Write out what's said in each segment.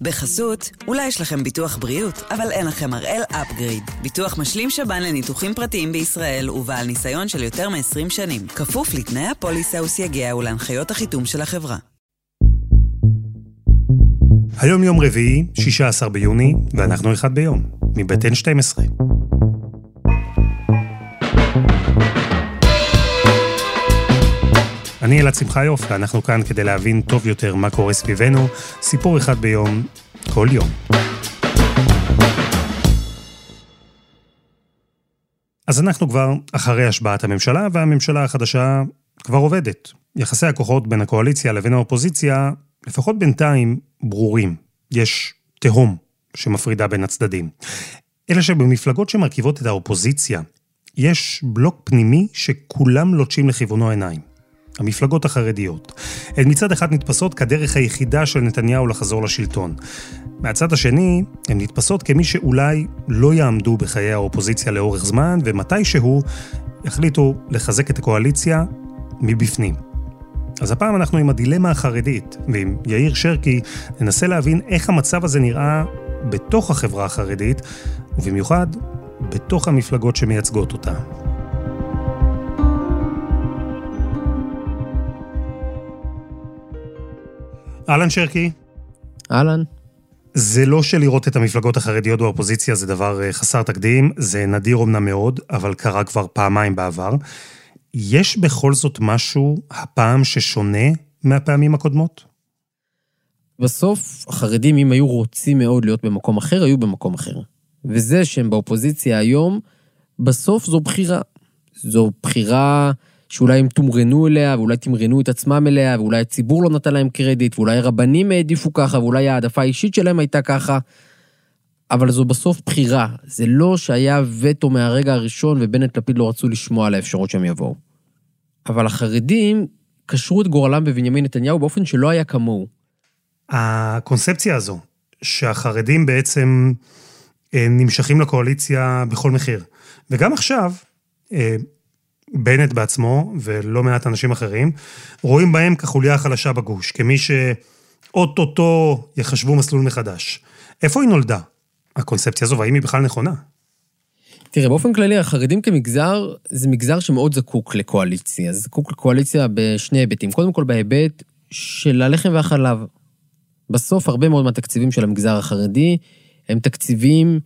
בחסות, אולי יש לכם ביטוח בריאות, אבל אין לכם הראל אפגריד. ביטוח משלים שב"ן לניתוחים פרטיים בישראל ובעל ניסיון של יותר מ-20 שנים. כפוף לתנאי הפוליסה וסייגיה ולהנחיות החיתום של החברה. היום יום רביעי, 16 ביוני, ואנחנו אחד ביום, מבית N12. אני אלעד שמחיוף, ואנחנו כאן כדי להבין טוב יותר מה קורה סביבנו, סיפור אחד ביום, כל יום. אז אנחנו כבר אחרי השבעת הממשלה, והממשלה החדשה כבר עובדת. יחסי הכוחות בין הקואליציה לבין האופוזיציה, לפחות בינתיים, ברורים. יש תהום שמפרידה בין הצדדים. אלא שבמפלגות שמרכיבות את האופוזיציה, יש בלוק פנימי שכולם לוטשים לכיוונו עיניים. המפלגות החרדיות. הן מצד אחד נתפסות כדרך היחידה של נתניהו לחזור לשלטון. מהצד השני, הן נתפסות כמי שאולי לא יעמדו בחיי האופוזיציה לאורך זמן, ומתישהו יחליטו לחזק את הקואליציה מבפנים. אז הפעם אנחנו עם הדילמה החרדית, ועם יאיר שרקי ננסה להבין איך המצב הזה נראה בתוך החברה החרדית, ובמיוחד בתוך המפלגות שמייצגות אותה. אהלן שרקי. אהלן. זה לא שלראות את המפלגות החרדיות באופוזיציה זה דבר אה, חסר תקדים, זה נדיר אמנם מאוד, אבל קרה כבר פעמיים בעבר. יש בכל זאת משהו הפעם ששונה מהפעמים הקודמות? בסוף, החרדים, אם היו רוצים מאוד להיות במקום אחר, היו במקום אחר. וזה שהם באופוזיציה היום, בסוף זו בחירה. זו בחירה שאולי הם תומרנו אליה, ואולי תמרנו את עצמם אליה, ואולי הציבור לא נתן להם קרדיט, ואולי רבנים העדיפו ככה, ואולי העדפה האישית שלהם הייתה ככה. אבל זו בסוף בחירה. זה לא שהיה וטו מהרגע הראשון ובנט לפיד לא רצו לשמוע על האפשרות שהם יבואו. אבל החרדים קשרו את גורלם בבנימין נתניהו באופן שלא היה כמוהו. הקונספציה הזו, שהחרדים בעצם אה, נמשכים לקואליציה בכל מחיר. וגם עכשיו, אה, בנט בעצמו, ולא מעט אנשים אחרים, רואים בהם כחוליה החלשה בגוש, כמי שאו-טו-טו יחשבו מסלול מחדש. איפה היא נולדה, הקונספציה הזו, והאם היא בכלל נכונה? תראה, באופן כללי, החרדים כמגזר, זה מגזר שמאוד זקוק לקואליציה. זקוק לקואליציה בשני היבטים. קודם כל, בהיבט של הלחם והחלב. בסוף, הרבה מאוד מהתקציבים של המגזר החרדי הם תקציבים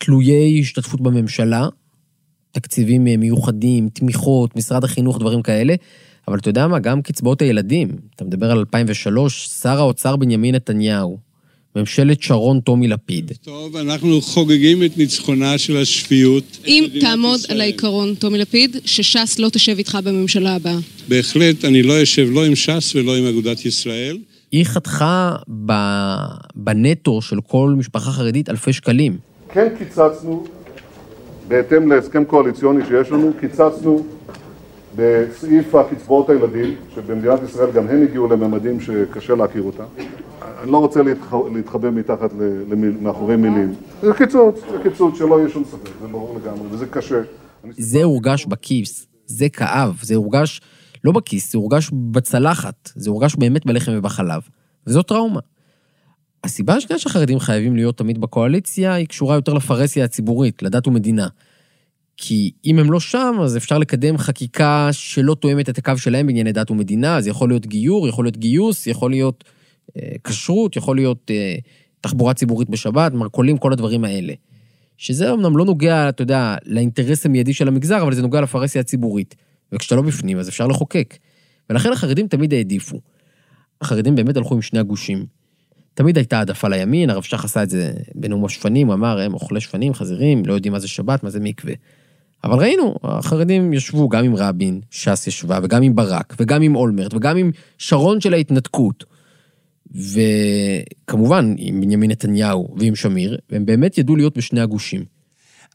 תלויי השתתפות בממשלה, תקציבים אה, מיוחדים, תמיכות, משרד החינוך, דברים כאלה. אבל אתה יודע מה, גם קצבאות הילדים, אתה מדבר על 2003, שר האוצר בנימין נתניהו, ממשלת שרון טומי לפיד. טוב, אנחנו חוגגים את ניצחונה של השפיות. אם תעמוד ישראל. על העיקרון, טומי לפיד, שש"ס לא תשב איתך בממשלה הבאה. בהחלט, אני לא אשב לא עם ש"ס ולא עם אגודת ישראל. היא חתכה בנטו של כל משפחה חרדית אלפי שקלים. כן קיצצנו בהתאם להסכם קואליציוני שיש לנו, קיצצנו בסעיף הקצבאות הילדים, שבמדינת ישראל גם הם הגיעו לממדים שקשה להכיר אותם. אני לא רוצה להתחבא מתחת מאחורי מילים. זה קיצוץ, זה קיצוץ שלא יהיה שום ספק, זה ברור לגמרי, וזה קשה. זה הורגש בכיס, זה כאב, זה הורגש לא בכיס, זה הורגש בצלחת, זה הורגש באמת בלחם ובחלב, וזו טראומה. הסיבה השנייה שהחרדים חייבים להיות תמיד בקואליציה, היא קשורה יותר לפרהסיה הציבורית, לדת ומדינה. כי אם הם לא שם, אז אפשר לקדם חקיקה שלא תואמת את הקו שלהם בענייני דת ומדינה, אז יכול להיות גיור, יכול להיות גיוס, יכול להיות אה, כשרות, יכול להיות אה, תחבורה ציבורית בשבת, מרכולים, כל הדברים האלה. שזה אמנם לא נוגע, אתה יודע, לאינטרס המיידי של המגזר, אבל זה נוגע לפרהסיה הציבורית. וכשאתה לא בפנים, אז אפשר לחוקק. ולכן החרדים תמיד העדיפו. החרדים באמת הלכו עם שני הגושים. תמיד הייתה העדפה לימין, הרב שך עשה את זה בנאום השפנים, הוא אמר, הם אוכלי שפנים, חזירים, לא יודעים מה זה שבת, מה זה מקווה. אבל ראינו, החרדים ישבו גם עם רבין, ש"ס ישבה, וגם עם ברק, וגם עם אולמרט, וגם עם שרון של ההתנתקות. וכמובן, עם בנימין נתניהו ועם שמיר, והם באמת ידעו להיות בשני הגושים.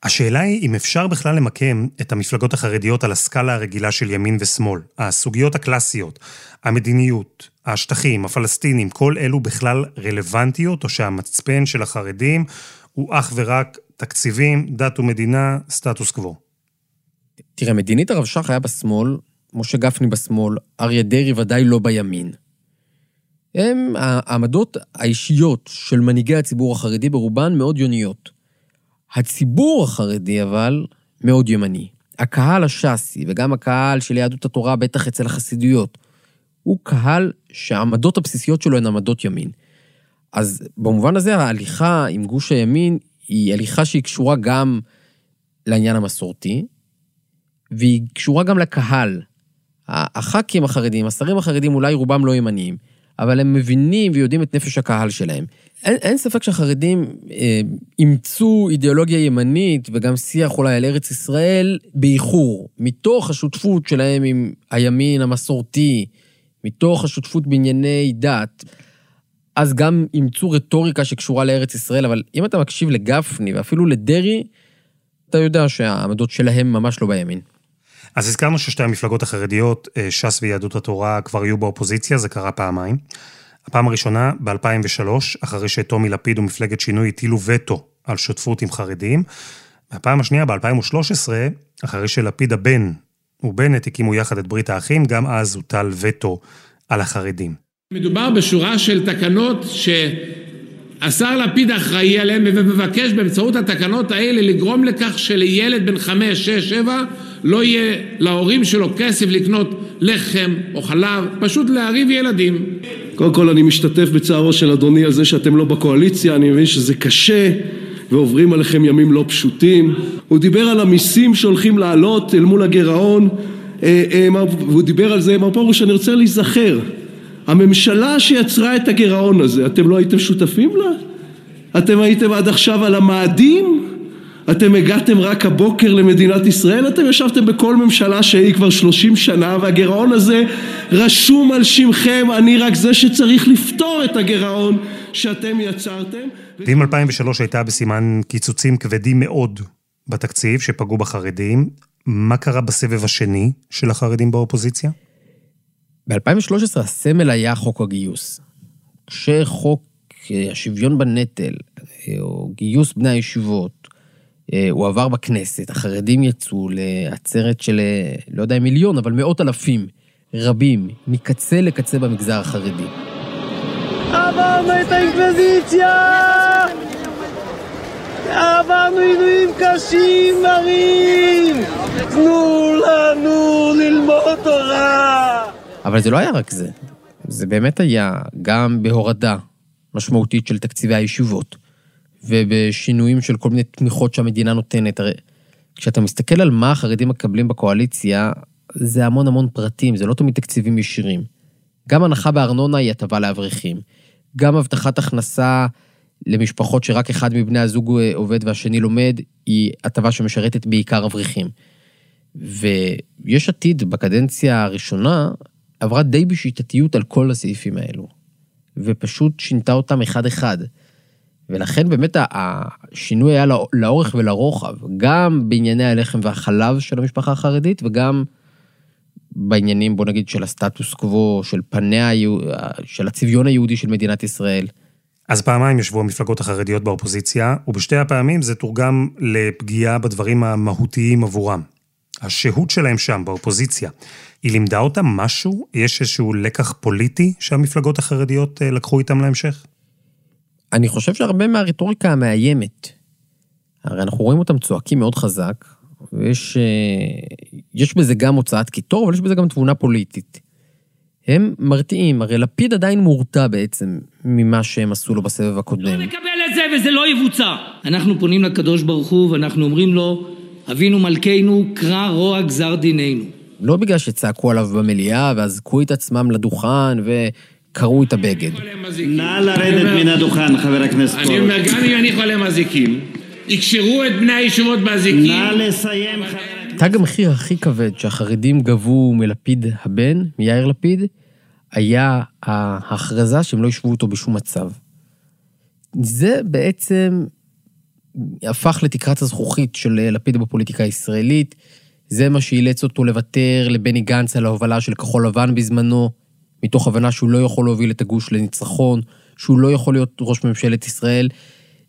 השאלה היא אם אפשר בכלל למקם את המפלגות החרדיות על הסקאלה הרגילה של ימין ושמאל. הסוגיות הקלאסיות, המדיניות, השטחים, הפלסטינים, כל אלו בכלל רלוונטיות, או שהמצפן של החרדים הוא אך ורק תקציבים, דת ומדינה, סטטוס קוו. תראה, מדינית הרב שך היה בשמאל, משה גפני בשמאל, אריה דרעי ודאי לא בימין. הם, העמדות האישיות של מנהיגי הציבור החרדי ברובן מאוד יוניות. הציבור החרדי אבל מאוד ימני. הקהל הש"סי וגם הקהל של יהדות התורה, בטח אצל החסידויות, הוא קהל שהעמדות הבסיסיות שלו הן עמדות ימין. אז במובן הזה ההליכה עם גוש הימין היא הליכה שהיא קשורה גם לעניין המסורתי, והיא קשורה גם לקהל. הח"כים החרדים, השרים החרדים, אולי רובם לא ימניים, אבל הם מבינים ויודעים את נפש הקהל שלהם. אין, אין ספק שהחרדים אה, אימצו אידיאולוגיה ימנית וגם שיח אולי על ארץ ישראל באיחור, מתוך השותפות שלהם עם הימין המסורתי, מתוך השותפות בענייני דת. אז גם אימצו רטוריקה שקשורה לארץ ישראל, אבל אם אתה מקשיב לגפני ואפילו לדרעי, אתה יודע שהעמדות שלהם ממש לא בימין. אז הזכרנו ששתי המפלגות החרדיות, אה, ש"ס ויהדות התורה, כבר היו באופוזיציה, זה קרה פעמיים. הפעם הראשונה, ב-2003, אחרי שטומי לפיד ומפלגת שינוי הטילו וטו על שותפות עם חרדים. והפעם השנייה, ב-2013, אחרי שלפיד הבן ובנט הקימו יחד את ברית האחים, גם אז הוטל וטו על החרדים. מדובר בשורה של תקנות שהשר לפיד אחראי עליהן ומבקש באמצעות התקנות האלה לגרום לכך שלילד בן חמש, שש, שבע לא יהיה להורים שלו כסף לקנות לחם או חלב, פשוט להרעיב ילדים. קודם כל אני משתתף בצערו של אדוני על זה שאתם לא בקואליציה, אני מבין שזה קשה ועוברים עליכם ימים לא פשוטים. הוא דיבר על המיסים שהולכים לעלות אל מול הגירעון אה, אה, והוא דיבר על זה, מר פרוש, אני רוצה להיזכר הממשלה שיצרה את הגירעון הזה, אתם לא הייתם שותפים לה? אתם הייתם עד עכשיו על המאדים? אתם הגעתם רק הבוקר למדינת ישראל? אתם ישבתם בכל ממשלה שהיא כבר שלושים שנה והגירעון הזה רשום על שמכם, אני רק זה שצריך לפתור את הגירעון שאתם יצרתם. ואם 2003 הייתה בסימן קיצוצים כבדים מאוד בתקציב שפגעו בחרדים, מה קרה בסבב השני של החרדים באופוזיציה? ב-2013 הסמל היה חוק הגיוס. כשחוק אה, השוויון בנטל, אה, או גיוס בני הישיבות, הוא עבר בכנסת, החרדים יצאו לעצרת של, לא יודע אם מיליון, אבל מאות אלפים, רבים, מקצה לקצה במגזר החרדי. עברנו את האינקוויזיציה! עברנו עינויים קשים, מרים! תנו לנו ללמוד תורה! אבל זה לא היה רק זה. זה באמת היה גם בהורדה משמעותית של תקציבי הישיבות, ובשינויים של כל מיני תמיכות שהמדינה נותנת. הרי כשאתה מסתכל על מה החרדים מקבלים בקואליציה, זה המון המון פרטים, זה לא תמיד תקציבים ישירים. גם הנחה בארנונה היא הטבה לאברכים. גם הבטחת הכנסה למשפחות שרק אחד מבני הזוג עובד והשני לומד, היא הטבה שמשרתת בעיקר אברכים. ויש עתיד בקדנציה הראשונה עברה די בשיטתיות על כל הסעיפים האלו, ופשוט שינתה אותם אחד-אחד. ולכן באמת השינוי היה לאורך ולרוחב, גם בענייני הלחם והחלב של המשפחה החרדית, וגם בעניינים, בוא נגיד, של הסטטוס קוו, של פניה, של הצביון היהודי של מדינת ישראל. אז פעמיים ישבו המפלגות החרדיות באופוזיציה, ובשתי הפעמים זה תורגם לפגיעה בדברים המהותיים עבורם. השהות שלהם שם, באופוזיציה, היא לימדה אותם משהו? יש איזשהו לקח פוליטי שהמפלגות החרדיות אה, לקחו איתם להמשך? אני חושב שהרבה מהרטוריקה המאיימת, הרי אנחנו רואים אותם צועקים מאוד חזק, ויש אה, בזה גם הוצאת קיטור, אבל יש בזה גם תבונה פוליטית. הם מרתיעים, הרי לפיד עדיין מורתע בעצם ממה שהם עשו לו בסבב הקודם. לא נקבל את זה וזה לא יבוצע. אנחנו פונים לקדוש ברוך הוא ואנחנו אומרים לו, אבינו מלכנו, קרא רוע גזר דיננו. לא בגלל שצעקו עליו במליאה ואזקו את עצמם לדוכן וקרעו את הבגד. נא לרדת מן הדוכן, חבר הכנסת פרוש. אני אומר, גם אם יניחו עליהם אזיקים, יקשרו את בני הישיבות באזיקים. נא לסיים, חבר הכנסת. תג המחיר הכי כבד שהחרדים גבו מלפיד הבן, מיאיר לפיד, היה ההכרזה שהם לא ישבו אותו בשום מצב. זה בעצם הפך לתקרת הזכוכית של לפיד בפוליטיקה הישראלית. זה מה שאילץ אותו לוותר לבני גנץ על ההובלה של כחול לבן בזמנו, מתוך הבנה שהוא לא יכול להוביל את הגוש לניצחון, שהוא לא יכול להיות ראש ממשלת ישראל.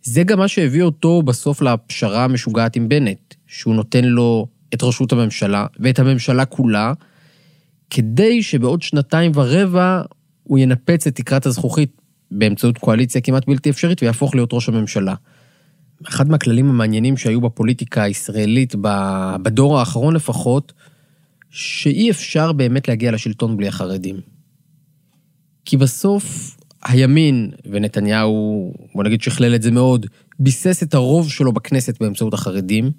זה גם מה שהביא אותו בסוף לפשרה המשוגעת עם בנט, שהוא נותן לו את ראשות הממשלה ואת הממשלה כולה, כדי שבעוד שנתיים ורבע הוא ינפץ את תקרת הזכוכית באמצעות קואליציה כמעט בלתי אפשרית ויהפוך להיות ראש הממשלה. אחד מהכללים המעניינים שהיו בפוליטיקה הישראלית, בדור האחרון לפחות, שאי אפשר באמת להגיע לשלטון בלי החרדים. כי בסוף הימין, ונתניהו, בוא נגיד שכלל את זה מאוד, ביסס את הרוב שלו בכנסת באמצעות החרדים,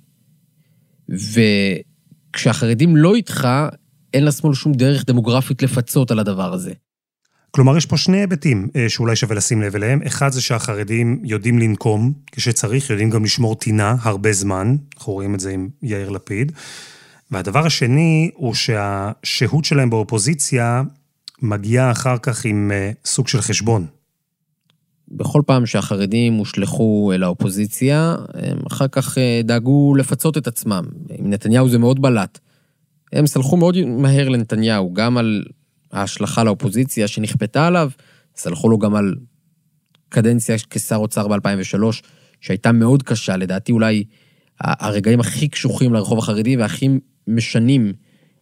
וכשהחרדים לא איתך, אין לשמאל שום דרך דמוגרפית לפצות על הדבר הזה. כלומר, יש פה שני היבטים אה, שאולי שווה לשים לב אליהם. אחד זה שהחרדים יודעים לנקום כשצריך, יודעים גם לשמור טינה הרבה זמן, אנחנו רואים את זה עם יאיר לפיד. והדבר השני הוא שהשהות שלהם באופוזיציה מגיעה אחר כך עם אה, סוג של חשבון. בכל פעם שהחרדים הושלכו אל האופוזיציה, הם אחר כך אה, דאגו לפצות את עצמם. עם נתניהו זה מאוד בלט. הם סלחו מאוד מהר לנתניהו, גם על ההשלכה לאופוזיציה שנכפתה עליו, סלחו לו גם על קדנציה כשר אוצר ב-2003, שהייתה מאוד קשה, לדעתי אולי הרגעים הכי קשוחים לרחוב החרדי והכי משנים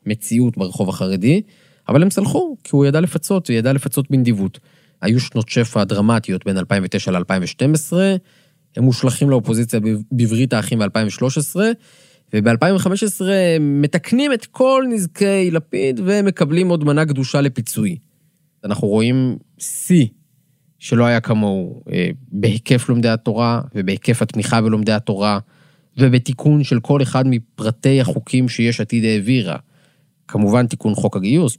מציאות ברחוב החרדי, אבל הם סלחו, כי הוא ידע לפצות, הוא ידע לפצות בנדיבות. היו שנות שפע דרמטיות בין 2009 ל-2012, הם מושלכים לאופוזיציה בברית האחים ב-2013, וב-2015 מתקנים את כל נזקי לפיד ומקבלים עוד מנה גדושה לפיצוי. אנחנו רואים שיא שלא היה כמוהו אה, בהיקף לומדי התורה ובהיקף התמיכה בלומדי התורה ובתיקון של כל אחד מפרטי החוקים שיש עתיד העבירה. כמובן תיקון חוק הגיוס,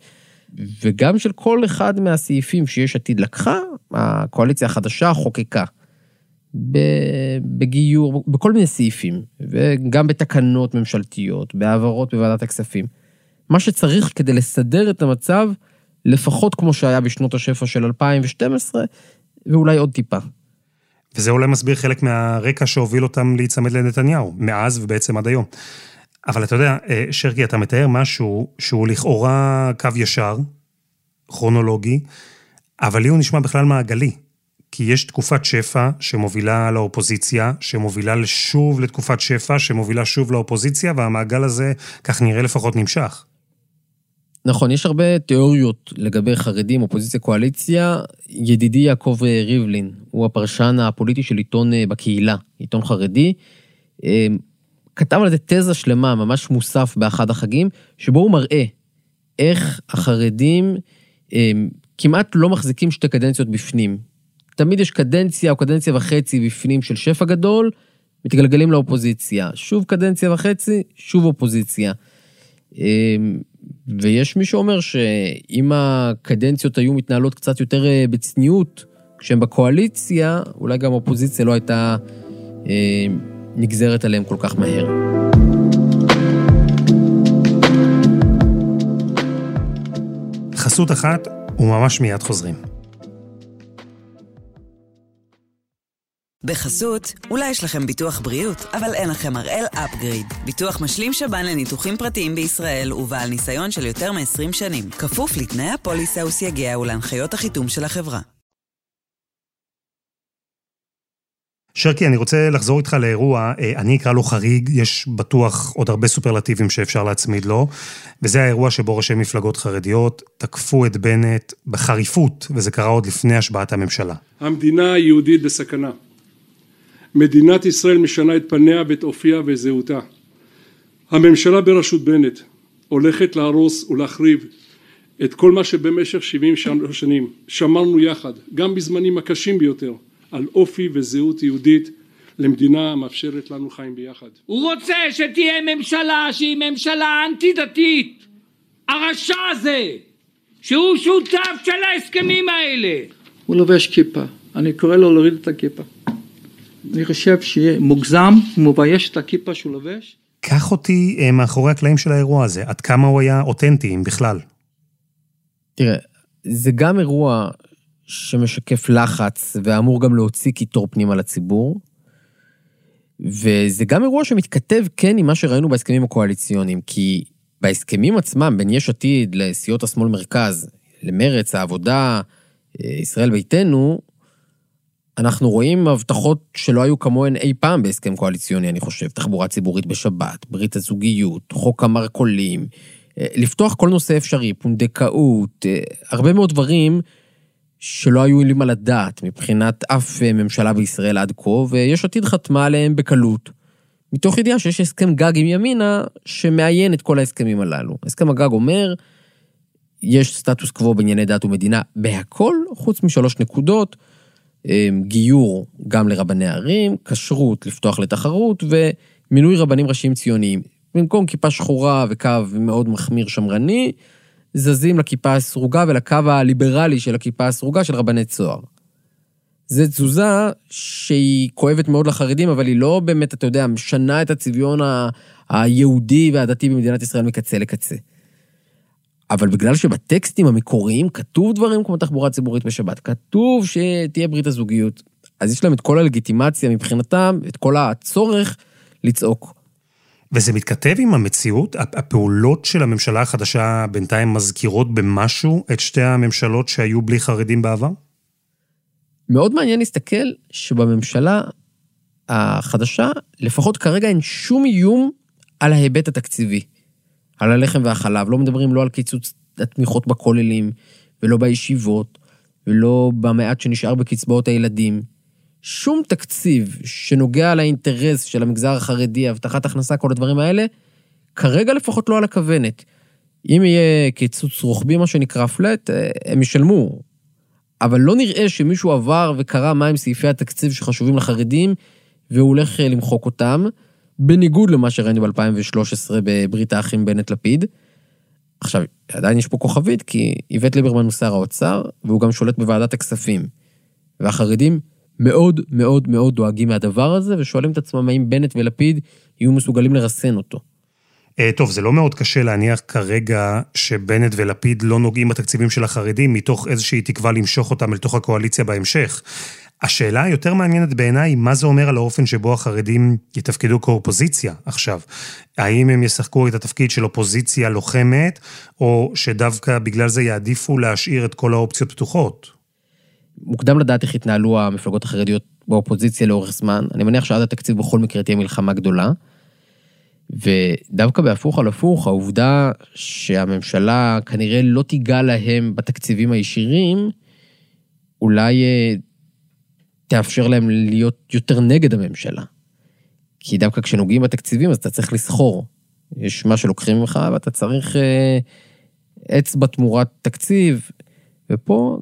וגם של כל אחד מהסעיפים שיש עתיד לקחה, הקואליציה החדשה חוקקה. בגיור, בכל מיני סעיפים, וגם בתקנות ממשלתיות, בהעברות בוועדת הכספים. מה שצריך כדי לסדר את המצב, לפחות כמו שהיה בשנות השפע של 2012, ואולי עוד טיפה. וזה אולי מסביר חלק מהרקע שהוביל אותם להיצמד לנתניהו, מאז ובעצם עד היום. אבל אתה יודע, אה, שרקי, אתה מתאר משהו שהוא לכאורה קו ישר, כרונולוגי, אבל לי הוא נשמע בכלל מעגלי. כי יש תקופת שפע שמובילה לאופוזיציה, שמובילה שוב לתקופת שפע, שמובילה שוב לאופוזיציה, והמעגל הזה, כך נראה לפחות, נמשך. נכון, יש הרבה תיאוריות לגבי חרדים, אופוזיציה, קואליציה. ידידי יעקב ריבלין, הוא הפרשן הפוליטי של עיתון אה, בקהילה, עיתון חרדי. אה, כתב על זה תזה שלמה, ממש מוסף באחד החגים, שבו הוא מראה איך החרדים אה, כמעט לא מחזיקים שתי קדנציות בפנים. תמיד יש קדנציה או קדנציה וחצי בפנים של שפע גדול, מתגלגלים לאופוזיציה. שוב קדנציה וחצי, שוב אופוזיציה. אמ, ויש מי שאומר שאם הקדנציות היו מתנהלות קצת יותר אה, בצניעות, כשהם בקואליציה, אולי גם האופוזיציה לא הייתה אה, נגזרת עליהם כל כך מהר. חסות אחת, וממש מיד חוזרים. בחסות, אולי יש לכם ביטוח בריאות, אבל אין לכם הראל אפגריד. ביטוח משלים שב"ן לניתוחים פרטיים בישראל ובעל ניסיון של יותר מ-20 שנים. כפוף לתנאי הפוליסה וסייגיה ולהנחיות החיתום של החברה. שרקי, אני רוצה לחזור איתך לאירוע, אה, אני אקרא לו חריג, יש בטוח עוד הרבה סופרלטיבים שאפשר להצמיד לו, וזה האירוע שבו ראשי מפלגות חרדיות תקפו את בנט בחריפות, וזה קרה עוד לפני השבעת הממשלה. המדינה היהודית בסכנה. מדינת ישראל משנה את פניה ואת אופייה וזהותה. הממשלה בראשות בנט הולכת להרוס ולהחריב את כל מה שבמשך 70 שנים שמרנו יחד, גם בזמנים הקשים ביותר, על אופי וזהות יהודית למדינה המאפשרת לנו חיים ביחד. הוא רוצה שתהיה ממשלה שהיא ממשלה אנטי דתית. הרשע הזה, שהוא שותף של ההסכמים האלה. הוא לובש כיפה, אני קורא לו להוריד את הכיפה. אני חושב שיהיה מוגזם, מבייש את הכיפה שהוא לובש. קח אותי אה, מאחורי הקלעים של האירוע הזה, עד כמה הוא היה אותנטי, אם בכלל. תראה, זה גם אירוע שמשקף לחץ ואמור גם להוציא קיטור פנימה לציבור, וזה גם אירוע שמתכתב, כן, עם מה שראינו בהסכמים הקואליציוניים, כי בהסכמים עצמם, בין יש עתיד לסיעות השמאל מרכז, למרץ, העבודה, אה, ישראל ביתנו, אנחנו רואים הבטחות שלא היו כמוהן אי פעם בהסכם קואליציוני, אני חושב. תחבורה ציבורית בשבת, ברית הזוגיות, חוק המרכולים, אה, לפתוח כל נושא אפשרי, פונדקאות, אה, הרבה מאוד דברים שלא היו עולים על הדעת מבחינת אף ממשלה בישראל עד כה, ויש עתיד חתמה עליהם בקלות, מתוך ידיעה שיש הסכם גג עם ימינה שמאיין את כל ההסכמים הללו. הסכם הגג אומר, יש סטטוס קוו בענייני דת ומדינה בהכל, חוץ משלוש נקודות, אמ, גיור גם לרבני ערים, כשרות לפתוח לתחרות ומינוי רבנים ראשיים ציוניים. במקום כיפה שחורה וקו מאוד מחמיר שמרני, זזים לכיפה הסרוגה ולקו הליברלי של הכיפה הסרוגה של רבני צוהר. זו תזוזה שהיא כואבת מאוד לחרדים, אבל היא לא באמת, אתה יודע, משנה את הצביון היהודי והדתי במדינת ישראל מקצה לקצה. אבל בגלל שבטקסטים המקוריים כתוב דברים כמו תחבורה ציבורית בשבת, כתוב שתהיה ברית הזוגיות, אז יש להם את כל הלגיטימציה מבחינתם, את כל הצורך לצעוק. וזה מתכתב עם המציאות? הפעולות של הממשלה החדשה בינתיים מזכירות במשהו את שתי הממשלות שהיו בלי חרדים בעבר? מאוד מעניין להסתכל שבממשלה החדשה, לפחות כרגע אין שום איום על ההיבט התקציבי. על הלחם והחלב, לא מדברים לא על קיצוץ התמיכות בכוללים, ולא בישיבות, ולא במעט שנשאר בקצבאות הילדים. שום תקציב שנוגע לאינטרס של המגזר החרדי, הבטחת הכנסה, כל הדברים האלה, כרגע לפחות לא על הכוונת. אם יהיה קיצוץ רוחבי, מה שנקרא פלט, אה, הם ישלמו. אבל לא נראה שמישהו עבר וקרא מהם סעיפי התקציב שחשובים לחרדים, והוא הולך אה, למחוק אותם. בניגוד למה שראינו ב-2013 בברית האחים בנט-לפיד. עכשיו, עדיין יש פה כוכבית, כי איווט ליברמן הוא שר האוצר, והוא גם שולט בוועדת הכספים. והחרדים מאוד מאוד מאוד דואגים מהדבר הזה, ושואלים את עצמם האם בנט ולפיד יהיו מסוגלים לרסן אותו. אה, טוב, זה לא מאוד קשה להניח כרגע שבנט ולפיד לא נוגעים בתקציבים של החרדים, מתוך איזושהי תקווה למשוך אותם לתוך הקואליציה בהמשך. השאלה היותר מעניינת בעיניי, מה זה אומר על האופן שבו החרדים יתפקדו כאופוזיציה עכשיו? האם הם ישחקו את התפקיד של אופוזיציה לוחמת, או שדווקא בגלל זה יעדיפו להשאיר את כל האופציות פתוחות? מוקדם לדעת איך יתנהלו המפלגות החרדיות באופוזיציה לאורך זמן. אני מניח שעד התקציב בכל מקרה תהיה מלחמה גדולה. ודווקא בהפוך על הפוך, העובדה שהממשלה כנראה לא תיגע להם בתקציבים הישירים, אולי אה, תאפשר להם להיות יותר נגד הממשלה. כי דווקא כשנוגעים בתקציבים, אז אתה צריך לסחור. יש מה שלוקחים ממך, ואתה צריך אה, אצבע תמורת תקציב, ופה,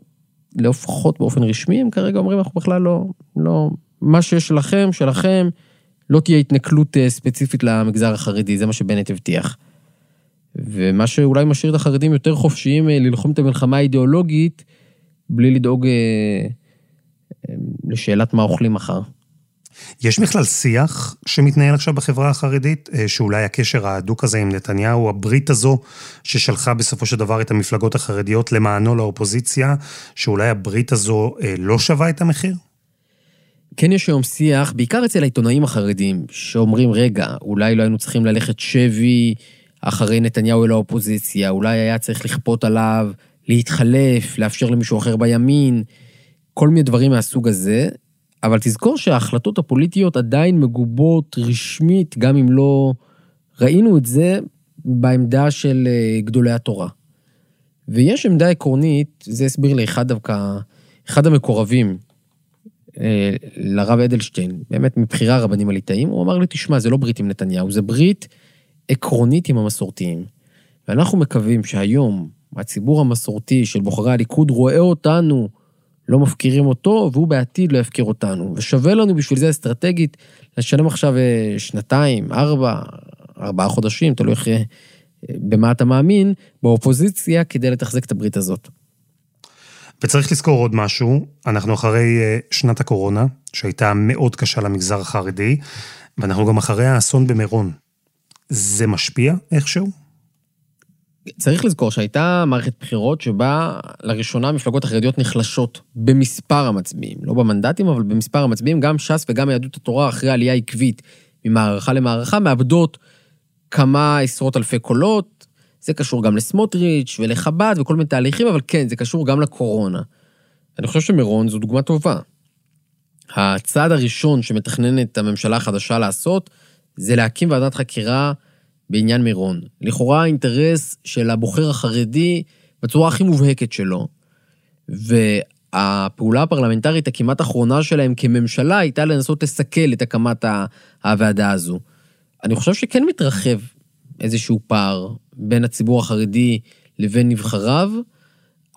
לפחות באופן רשמי, הם כרגע אומרים, אנחנו בכלל לא, לא, מה שיש שלכם, שלכם, לא תהיה התנכלות אה, ספציפית למגזר החרדי, זה מה שבנט הבטיח. ומה שאולי משאיר את החרדים יותר חופשיים אה, ללחום את המלחמה האידיאולוגית, בלי לדאוג אה, לשאלת מה אוכלים מחר. יש בכלל שיח שמתנהל עכשיו בחברה החרדית, אה, שאולי הקשר ההדוק הזה עם נתניהו, הברית הזו ששלחה בסופו של דבר את המפלגות החרדיות למענו לאופוזיציה, שאולי הברית הזו אה, לא שווה את המחיר? כן יש היום שיח, בעיקר אצל העיתונאים החרדים, שאומרים, רגע, אולי לא היינו צריכים ללכת שבי אחרי נתניהו אל האופוזיציה, אולי היה צריך לכפות עליו להתחלף, לאפשר למישהו אחר בימין. כל מיני דברים מהסוג הזה, אבל תזכור שההחלטות הפוליטיות עדיין מגובות רשמית, גם אם לא ראינו את זה בעמדה של אה, גדולי התורה. ויש עמדה עקרונית, זה הסביר לי אחד דווקא, אחד המקורבים אה, לרב אדלשטיין, באמת מבחירי הרבנים הליטאים, הוא אמר לי, תשמע, זה לא ברית עם נתניהו, זה ברית עקרונית עם המסורתיים. ואנחנו מקווים שהיום הציבור המסורתי של בוחרי הליכוד רואה אותנו לא אותו, והוא בעתיד לא יפקיר אותנו. ושווה לנו בשביל זה אסטרטגית לשלם עכשיו אה, שנתיים, ארבע, ארבעה חודשים, תלוי איך, אה, במה אתה מאמין, באופוזיציה כדי לתחזק את הברית הזאת. וצריך לזכור עוד משהו, אנחנו אחרי אה, שנת הקורונה, שהייתה מאוד קשה למגזר החרדי, ואנחנו גם אחרי האסון במירון. זה משפיע איכשהו? צריך לזכור שהייתה מערכת בחירות שבה לראשונה המפלגות החרדיות נחלשות במספר המצביעים, לא במנדטים, אבל במספר המצביעים, גם ש"ס וגם יהדות התורה אחרי עלייה עקבית ממערכה למערכה, מאבדות כמה עשרות אלפי קולות. זה קשור גם לסמוטריץ' ולחב"ד וכל מיני תהליכים, אבל כן, זה קשור גם לקורונה. אני חושב שמירון זו דוגמה טובה. הצעד הראשון שמתכננת הממשלה החדשה לעשות, זה להקים ועדת חקירה בעניין מירון. לכאורה האינטרס של הבוחר החרדי בצורה הכי מובהקת שלו. הפעולה הפרלמנטרית הכמעט אחרונה שלהם כממשלה הייתה לנסות לסכל את הקמת הוועדה הזו. אני חושב שכן מתרחב איזשהו פער בין הציבור החרדי לבין נבחריו,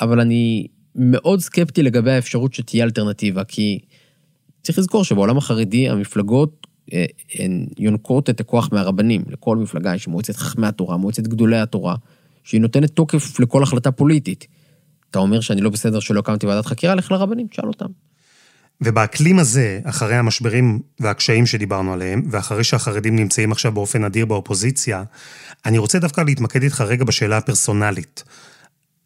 אבל אני מאוד סקפטי לגבי האפשרות שתהיה אלטרנטיבה, כי צריך לזכור שבעולם החרדי המפלגות הן יונקות את הכוח מהרבנים. לכל מפלגה יש מועצת חכמי התורה, מועצת גדולי התורה, שהיא נותנת תוקף לכל החלטה פוליטית. אתה אומר שאני לא בסדר שלא הקמתי ועדת חקירה, לך לרבנים, תשאל אותם. ובאקלים הזה, אחרי המשברים והקשיים שדיברנו עליהם, ואחרי שהחרדים נמצאים עכשיו באופן אדיר באופוזיציה, אני רוצה דווקא להתמקד איתך רגע בשאלה הפרסונלית.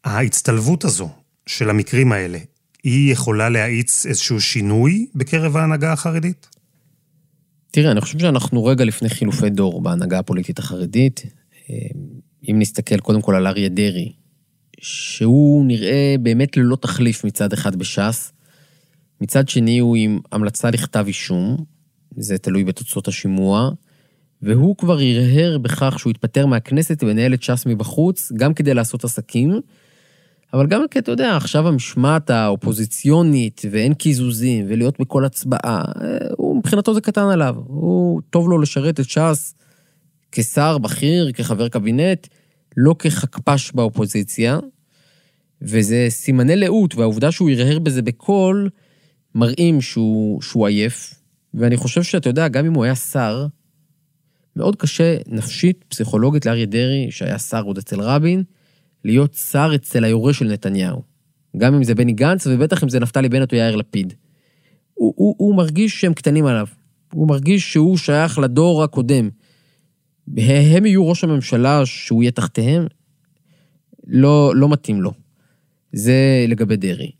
ההצטלבות הזו של המקרים האלה, היא יכולה להאיץ איזשהו שינוי בקרב ההנהגה החרדית? תראה, אני חושב שאנחנו רגע לפני חילופי דור בהנהגה הפוליטית החרדית. אם נסתכל קודם כל על אריה דרעי, שהוא נראה באמת ללא תחליף מצד אחד בש"ס, מצד שני הוא עם המלצה לכתב אישום, זה תלוי בתוצאות השימוע, והוא כבר הרהר בכך שהוא יתפטר מהכנסת וינהל את ש"ס מבחוץ, גם כדי לעשות עסקים, אבל גם כי אתה יודע, עכשיו המשמעת האופוזיציונית, ואין קיזוזים, ולהיות בכל הצבעה, הוא, מבחינתו זה קטן עליו. הוא, טוב לו לשרת את ש"ס כשר בכיר, כחבר קבינט, לא כחכפ"ש באופוזיציה, וזה סימני לאות, והעובדה שהוא הרהר בזה בקול, מראים שהוא, שהוא עייף, ואני חושב שאתה יודע, גם אם הוא היה שר, מאוד קשה נפשית, פסיכולוגית לאריה דרעי, שהיה שר עוד אצל רבין, להיות שר אצל היורש של נתניהו. גם אם זה בני גנץ, ובטח אם זה נפתלי בנט או יאיר לפיד. הוא, הוא, הוא מרגיש שהם קטנים עליו. הוא מרגיש שהוא שייך לדור הקודם. הם יהיו ראש הממשלה שהוא יהיה תחתיהם, לא, לא מתאים לו. זה לגבי דרעי.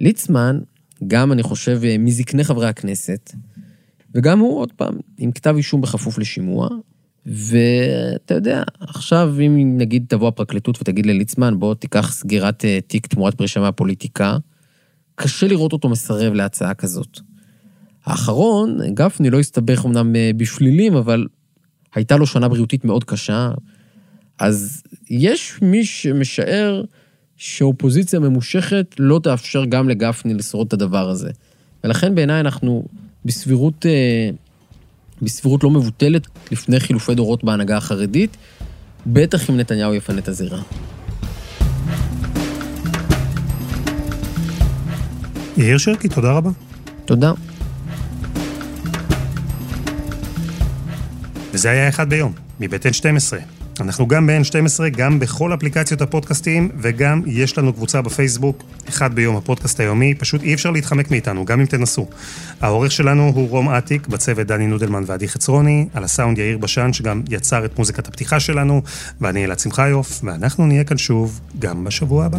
ליצמן, גם אני חושב מזקני חברי הכנסת, וגם הוא עוד פעם עם כתב אישום בכפוף לשימוע, ואתה יודע, עכשיו אם נגיד תבוא הפרקליטות ותגיד לליצמן, בוא תיקח סגירת אה, תיק תמורת פרישה מהפוליטיקה, קשה לראות אותו מסרב להצעה כזאת. האחרון, גפני לא הסתבך אמנם אה, בשלילים, אבל הייתה לו שנה בריאותית מאוד קשה, אז יש מי שמשער שאופוזיציה ממושכת לא תאפשר גם לגפני לשרוד את הדבר הזה. ולכן בעיניי אנחנו בסבירות, אה, בסבירות לא מבוטלת לפני חילופי דורות בהנהגה החרדית, בטח אם נתניהו יפנה את הזירה. יאיר שרקי, תודה רבה. תודה. וזה היה אחד ביום, מבית N12. אנחנו גם ב-N12, גם בכל אפליקציות הפודקאסטיים, וגם יש לנו קבוצה בפייסבוק, אחד ביום הפודקאסט היומי, פשוט אי אפשר להתחמק מאיתנו, גם אם תנסו. העורך שלנו הוא רום אטיק, בצוות דני נודלמן ועדי חצרוני, על הסאונד יאיר בשן, שגם יצר את מוזיקת הפתיחה שלנו, ואני אלעד שמחיוף, ואנחנו נהיה כאן שוב גם בשבוע הבא.